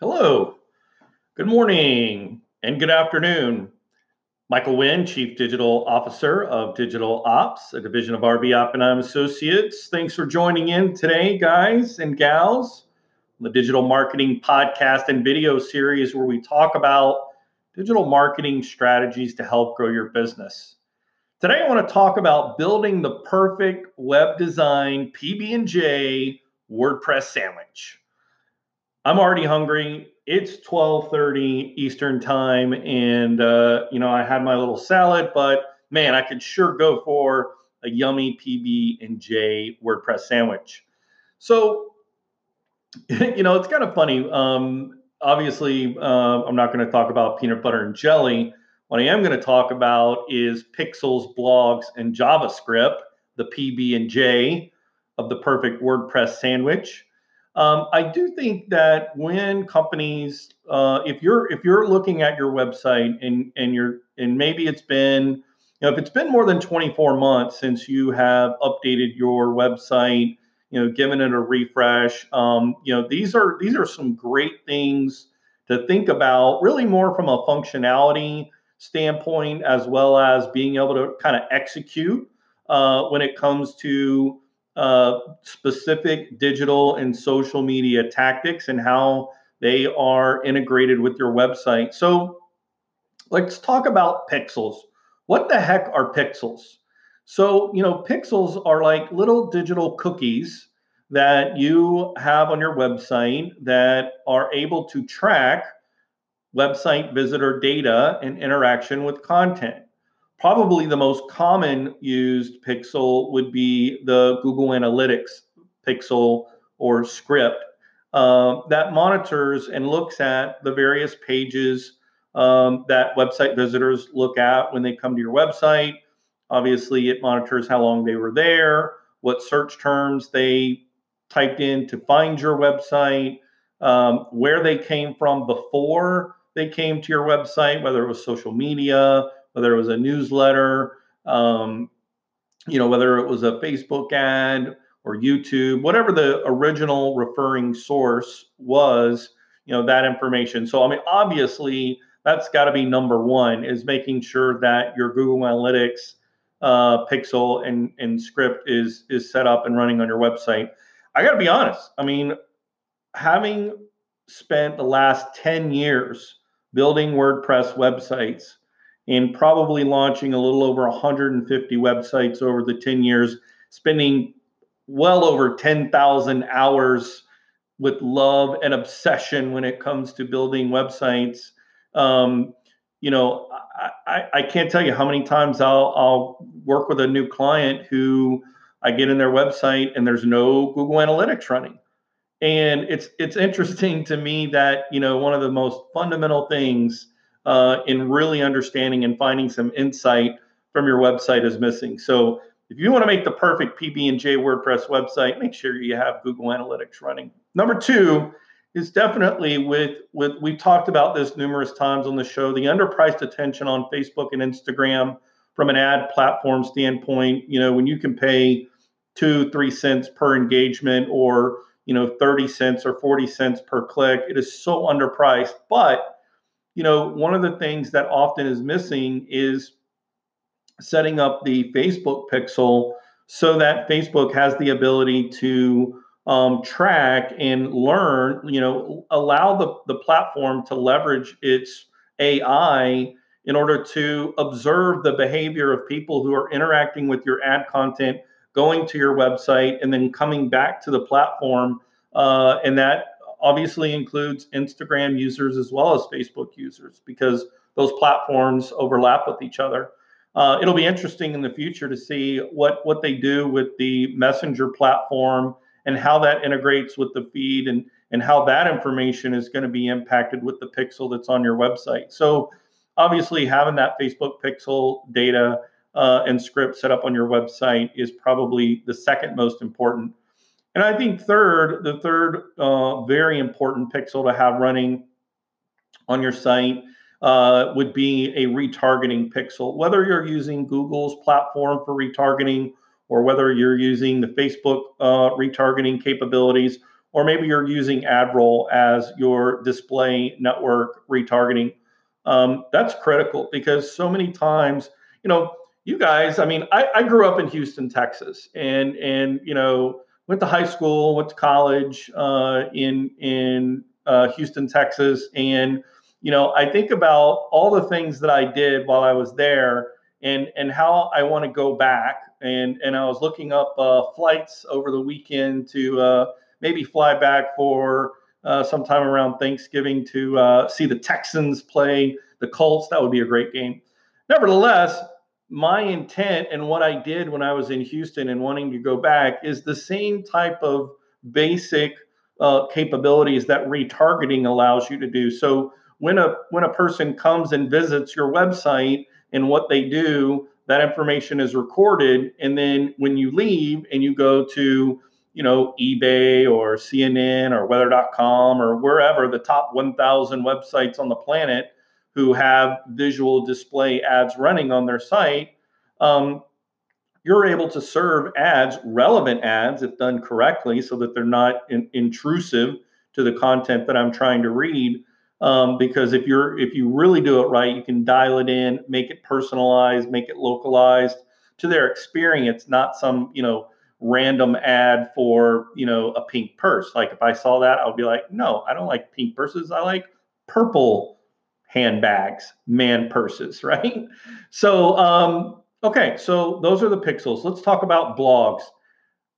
Hello, good morning, and good afternoon. Michael Wynn, Chief Digital Officer of Digital Ops, a division of RB Oppenheim Associates. Thanks for joining in today, guys and gals, the Digital Marketing Podcast and video series where we talk about digital marketing strategies to help grow your business. Today, I want to talk about building the perfect web design PB&J WordPress sandwich. I'm already hungry. It's 12:30 Eastern time, and uh, you know I had my little salad, but man, I could sure go for a yummy PB and J WordPress sandwich. So, you know, it's kind of funny. Um, obviously, uh, I'm not going to talk about peanut butter and jelly. What I am going to talk about is pixels, blogs, and JavaScript, the PB and J of the perfect WordPress sandwich. Um, I do think that when companies, uh, if you're if you're looking at your website and and you're and maybe it's been, you know, if it's been more than 24 months since you have updated your website, you know, given it a refresh, um, you know, these are these are some great things to think about. Really, more from a functionality standpoint as well as being able to kind of execute uh, when it comes to specific digital and social media tactics and how they are integrated with your website. So let's talk about pixels. What the heck are pixels? So, you know, pixels are like little digital cookies that you have on your website that are able to track website visitor data and interaction with content. Probably the most common used pixel would be the Google Analytics pixel or script uh, that monitors and looks at the various pages um, that website visitors look at when they come to your website. Obviously, it monitors how long they were there, what search terms they typed in to find your website, um, where they came from before they came to your website, whether it was social media, whether it was a newsletter, um, you know, whether it was a Facebook ad or YouTube, whatever the original referring source was, you know, that information. So, I mean, obviously, that's got to be number one is making sure that your Google Analytics uh, pixel and, and script is is set up and running on your website. I got to be honest. I mean, having spent the last 10 years building WordPress websites, and probably launching a little over 150 websites over the 10 years, spending well over 10,000 hours with love and obsession when it comes to building websites. Um, you know, I, I, I, can't tell you how many times I'll, I'll work with a new client who I get in their website and there's no Google Analytics running. And it's it's interesting to me that you know one of the most fundamental things uh, in really understanding and finding some insight from your website is missing. So if you want to make the perfect PB&J WordPress website, make sure you have Google Analytics running. Number two is definitely with with we've talked about this numerous times on the show, the underpriced attention on Facebook and Instagram from an ad platform standpoint. You know, when you can pay two, three cents per engagement or you know 30 cents or 40 cents per click, it is so underpriced. But you know, one of the things that often is missing is setting up the Facebook pixel so that Facebook has the ability to um, track and learn, you know, allow the, the platform to leverage its AI in order to observe the behavior of people who are interacting with your ad content, going to your website, and then coming back to the platform. Uh, and that obviously includes Instagram users as well as Facebook users because those platforms overlap with each other. Uh, it'll be interesting in the future to see what what they do with the Messenger platform and how that integrates with the feed and and how that information is going to be impacted with the pixel that's on your website. So obviously having that Facebook pixel data uh, and script set up on your website is probably the second most important and I think third, the third uh, very important pixel to have running on your site uh, would be a retargeting pixel. Whether you're using Google's platform for retargeting or whether you're using the Facebook uh, retargeting capabilities or maybe you're using AdRoll as your display network retargeting. Um, that's critical because so many times, you know, you guys, I mean, I, I grew up in Houston, Texas, and and you know, went to high school, went to college uh, in in uh, Houston, Texas, and you know, I think about all the things that I did while I was there, and and how I want to go back, and and I was looking up uh, flights over the weekend to uh, maybe fly back for uh, sometime around Thanksgiving to uh, see the Texans play the Colts. That would be a great game. Nevertheless, my intent and what I did when I was in Houston and wanting to go back is the same type of basic uh, capabilities that retargeting allows you to do. So when a when a person comes and visits your website and what they do, that information is recorded, and then when you leave and you go to you know eBay or CNN or Weather.com or wherever the top 1,000 websites on the planet who have visual display ads running on their site, um, you're able to serve ads, relevant ads, if done correctly, so that they're not in, intrusive to the content that I'm trying to read. Um, because if you're if you really do it right, you can dial it in, make it personalized, make it localized to their experience, not some you know random ad for you know a pink purse. Like if I saw that, I would be like, no, I don't like pink purses. I like purple handbags, man purses, right? So um, okay, so those are the pixels. Let's talk about blogs.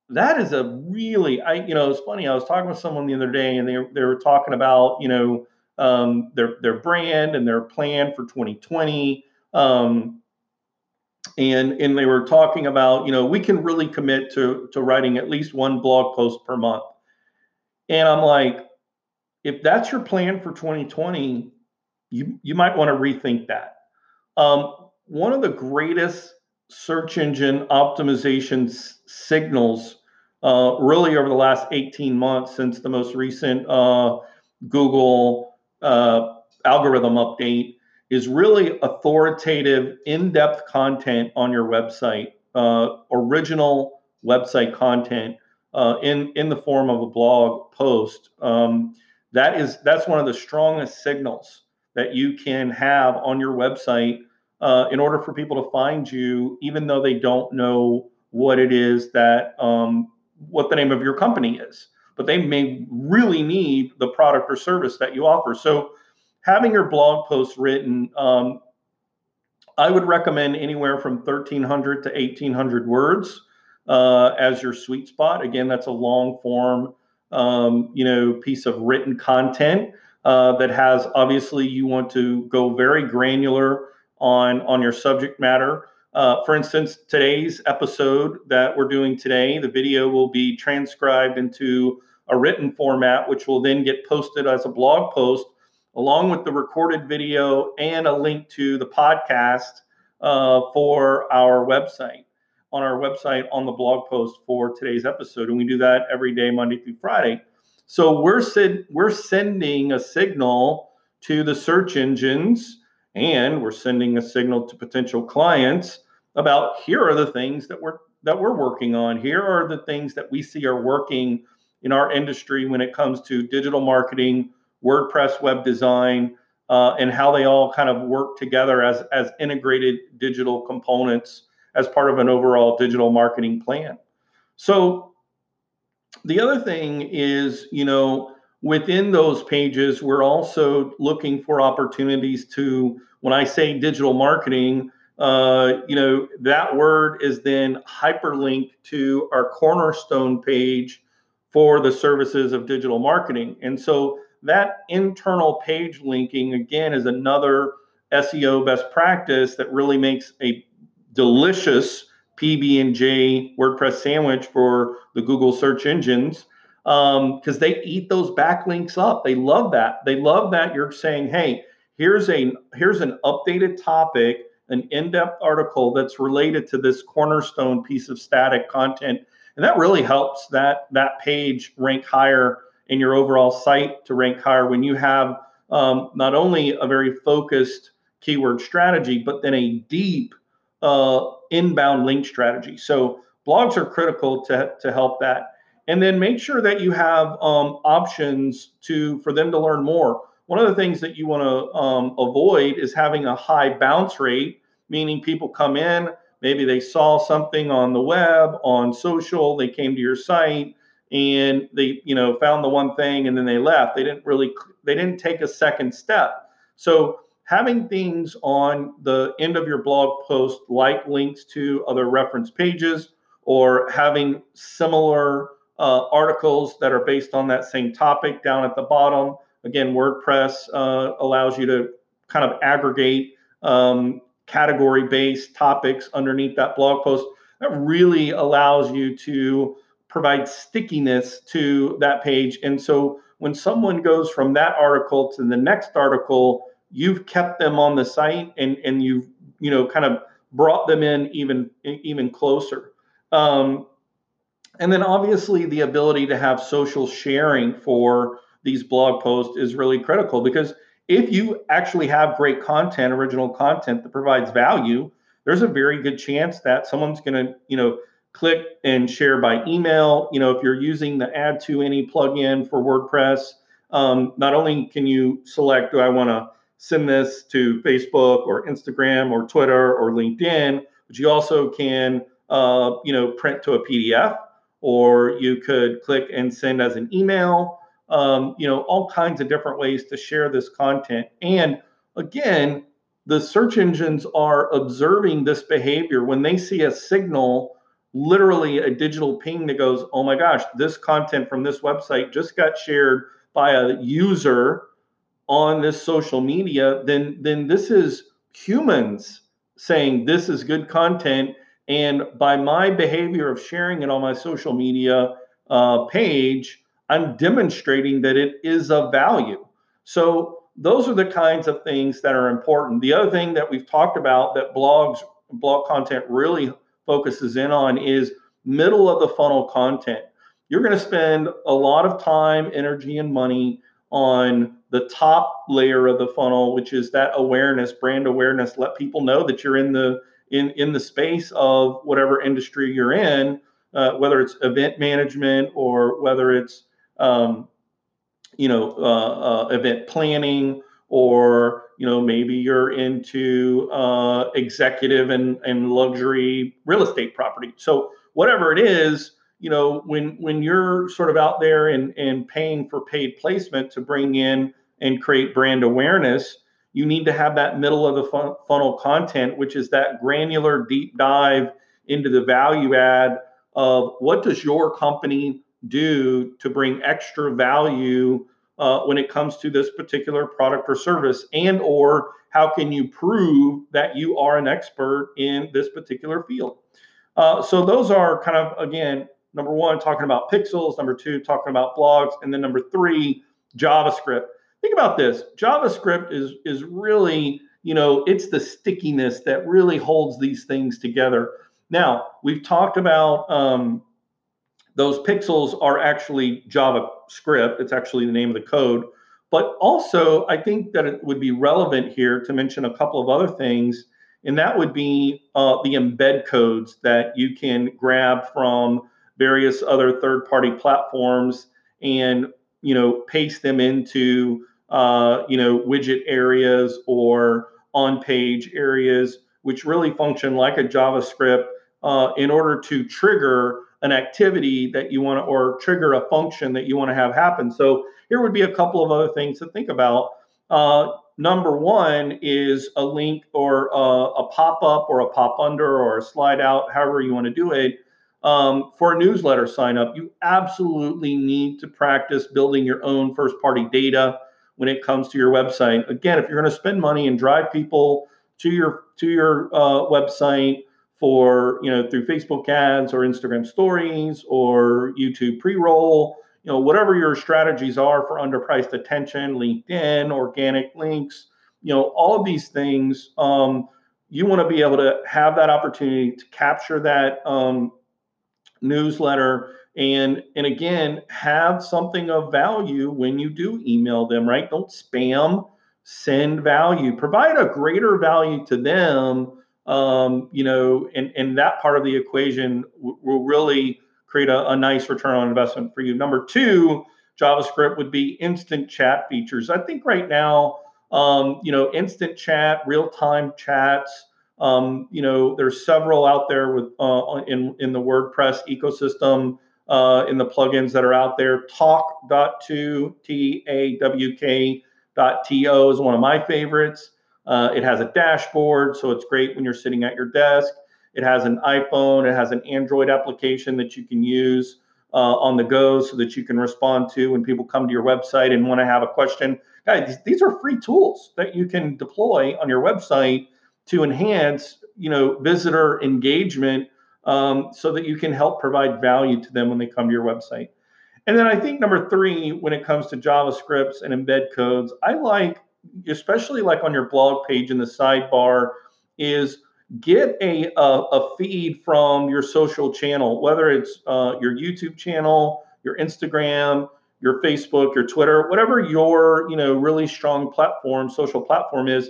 That is a really I you know it's funny. I was talking with someone the other day, and they they were talking about you know um, their their brand and their plan for 2020. Um, and and they were talking about you know we can really commit to to writing at least one blog post per month and i'm like if that's your plan for 2020 you you might want to rethink that um, one of the greatest search engine optimization s- signals uh, really over the last 18 months since the most recent uh, google uh, algorithm update is really authoritative, in depth content on your website, uh, original website content uh, in, in the form of a blog post. Um, that is that's one of the strongest signals that you can have on your website uh, in order for people to find you, even though they don't know what it is that um, what the name of your company is, but they may really need the product or service that you offer. So having your blog post written, um, I would recommend anywhere from 1,300 to 1,800 words uh, as your sweet spot. Again, that's a long form, um, you know, piece of written content uh, that has obviously you want to go very granular on on your subject matter. Uh, for instance, today's episode that we're doing today, the video will be transcribed into a written format, which will then get posted as a blog post along with the recorded video and a link to the podcast uh, for our website on our website on the blog post for today's episode and we do that every day monday through friday so we're send, we're sending a signal to the search engines and we're sending a signal to potential clients about here are the things that we're that we're working on here are the things that we see are working in our industry when it comes to digital marketing WordPress web design, uh, and how they all kind of work together as, as integrated digital components as part of an overall digital marketing plan. So the other thing is, you know, within those pages, we're also looking for opportunities to, when I say digital marketing, uh, you know, that word is then hyperlinked to our cornerstone page for the services of digital marketing. And so that internal page linking again is another SEO best practice that really makes a delicious PB&J WordPress sandwich for the Google search engines because um, they eat those backlinks up. They love that. They love that you're saying, "Hey, here's a here's an updated topic, an in-depth article that's related to this cornerstone piece of static content." And that really helps that that page rank higher in your overall site to rank higher when you have um, not only a very focused keyword strategy, but then a deep uh, inbound link strategy. So blogs are critical to, to help that. and then make sure that you have um, options to for them to learn more. One of the things that you want to um, avoid is having a high bounce rate, meaning people come in, maybe they saw something on the web, on social, they came to your site, and they you know found the one thing and then they left. They didn't really they didn't take a second step. So having things on the end of your blog post like links to other reference pages or having similar uh, articles that are based on that same topic down at the bottom. Again, WordPress uh, allows you to kind of aggregate um, category based topics underneath that blog post. That really allows you to provide stickiness to that page. And so when someone goes from that article to the next article, you've kept them on the site and, and you've, you know, kind of brought them in even, even closer. Um, and then obviously the ability to have social sharing for these blog posts is really critical because if you actually have great content, original content that provides value, there's a very good chance that someone's going to, you know, click and share by email. You know, if you're using the Add to Any plugin for WordPress, um, not only can you select, do I want to send this to Facebook or Instagram or Twitter or LinkedIn, but you also can, uh, you know, print to a PDF or you could click and send as an email. Um, you know, all kinds of different ways to share this content. And again, the search engines are observing this behavior when they see a signal, literally a digital ping that goes, oh my gosh, this content from this website just got shared by a user on this social media, then then this is humans saying this is good content and by my behavior of sharing it on my social media uh, page, I'm demonstrating that it is of value. So those are the kinds of things that are important. The other thing that we've talked about that blogs, blog content really focuses in on is middle of the funnel content. You're going to spend a lot of time, energy, and money on the top layer of the funnel, which is that awareness, brand awareness. Let people know that you're in the in in the space of whatever industry you're in, uh, whether it's event management or whether it's um, you know uh, uh, event planning or you know maybe you're into uh, executive and, and luxury real estate property. So whatever it is, you know when when you're sort of out there and and paying for paid placement to bring in and create brand awareness you need to have that middle of the fun- funnel content, which is that granular deep dive into the value add of what does your company do to bring extra value uh, when it comes to this particular product or service? And or how can you prove that you are an expert in this particular field? Uh, so those are kind of again number one talking about pixels number two talking about blogs and then number three javascript think about this. Javascript is is really you know it's the stickiness that really holds these things together. Now we've talked about um, those pixels are actually javascript. It's actually the name of the code. But also i think that it would be relevant here to mention a couple of other things and that would be uh, the embed codes that you can grab from various other third party platforms and you know paste them into uh, you know, widget areas or on page areas, which really function like a JavaScript uh, in order to trigger an activity that you want to, or trigger a function that you want to have happen. So here would be a couple of other things to think about. Uh, number one is a link or a, a pop up or a pop under or a slide out, however you want to do it. Um, for a newsletter sign up, you absolutely need to practice building your own first party data when it comes to your website. Again, if you're going to spend money and drive people to your to your uh, website for you know through Facebook ads or Instagram stories or YouTube pre-roll, you know whatever your strategies are for underpriced attention, LinkedIn, organic links, you know all of these things. Um, you want to be able to have that opportunity to capture that um, newsletter and and again have something of value when you do email them right don't spam send value provide a greater value to them um, you know and and that part of the equation w- will really create a, a nice return on investment for you. Number two, JavaScript would be instant chat features. I think right now, um, you know, instant chat, real time chats. Um, you know, there's several out there with uh, in in the WordPress ecosystem. Uh, in the plugins that are out there, tawk.to, T A W K dot T O is one of my favorites. Uh, it has a dashboard, so it's great when you're sitting at your desk. It has an iPhone, it has an Android application that you can use uh, on the go so that you can respond to when people come to your website and want to have a question. Guys, these are free tools that you can deploy on your website to enhance, you know, visitor engagement um, so that you can help provide value to them when they come to your website. And then I think number three, when it comes to JavaScripts and embed codes, I like, especially like on your blog page in the sidebar, is get a, a, a feed from your social channel, whether it's uh, your YouTube channel, your Instagram, your Facebook, your Twitter, whatever your you know really strong platform, social platform is.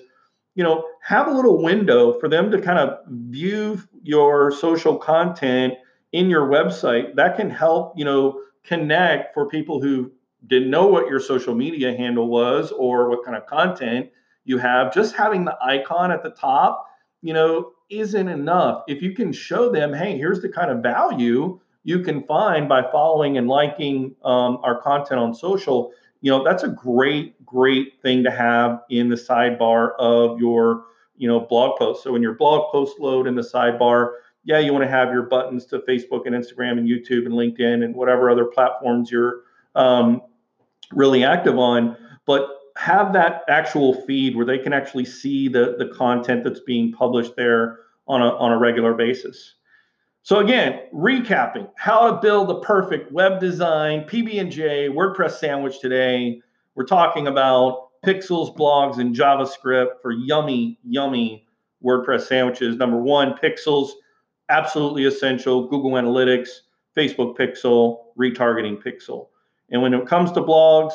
You know, have a little window for them to kind of view your social content in your website. That can help you know connect for people who didn't know what your social media handle was or what kind of content you have. Just having the icon at the top you know, isn't enough. If you can show them, hey, here's the kind of value you can find by following and liking um, our content on social, you know, that's a great, great thing to have in the sidebar of your, you know, blog post. So when your blog post load in the sidebar, yeah, you want to have your buttons to Facebook and Instagram and YouTube and LinkedIn and whatever other platforms you're um, really active on. But have that actual feed where they can actually see the, the content that's being published there on a, on a regular basis. So again, recapping how to build the perfect web design PB&J WordPress sandwich today. We're talking about pixels, blogs, and JavaScript for yummy, yummy WordPress sandwiches. Number one, pixels, absolutely essential. Google Analytics, Facebook Pixel, retargeting Pixel. And when it comes to blogs,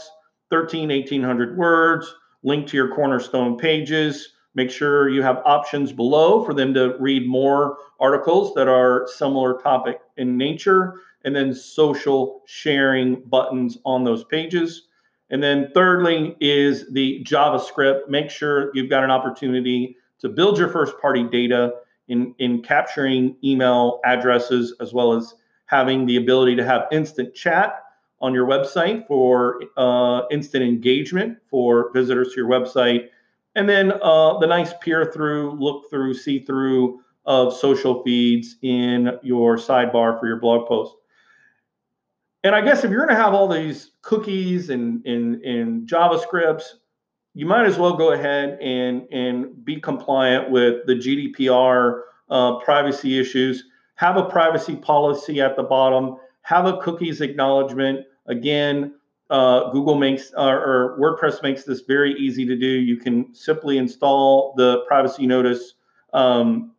13, 1800 words, link to your cornerstone pages. Make sure you have options below for them to read more articles that are similar topic in nature, and then social sharing buttons on those pages. And then thirdly is the JavaScript. Make sure you've got an opportunity to build your first party data in, in capturing email addresses as well as having the ability to have instant chat on your website for uh, instant engagement for visitors to your website. And then uh, the nice peer through, look through, see through of social feeds in your sidebar for your blog post. And I guess if you're going to have all these cookies and, and, and JavaScripts, you might as well go ahead and, and be compliant with the GDPR uh, privacy issues. Have a privacy policy at the bottom have a cookies acknowledgement. Again, uh, Google makes uh, or WordPress makes this very easy to do. You can simply install the privacy notice um,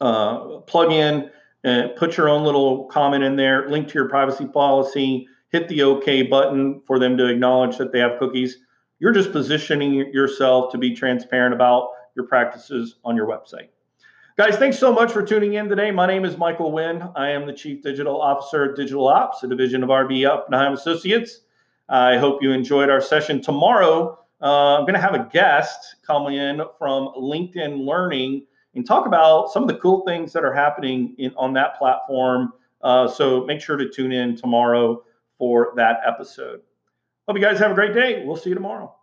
uh, plugin and put your own little comment in there, link to your privacy policy, hit the OK button for them to acknowledge that they have cookies. You're just positioning yourself to be transparent about your practices on your website. Guys, thanks so much for tuning in today. My name is Michael Wynn. I am the Chief Digital Officer at Digital Ops, a division of RB Oppenheim Associates. I hope you enjoyed our session. Tomorrow, uh, I'm going to have a guest come in from LinkedIn Learning and talk about some of the cool things that are happening in, on that platform. Uh, so make sure to tune in tomorrow for that episode. Hope you guys have a great day. We'll see you tomorrow.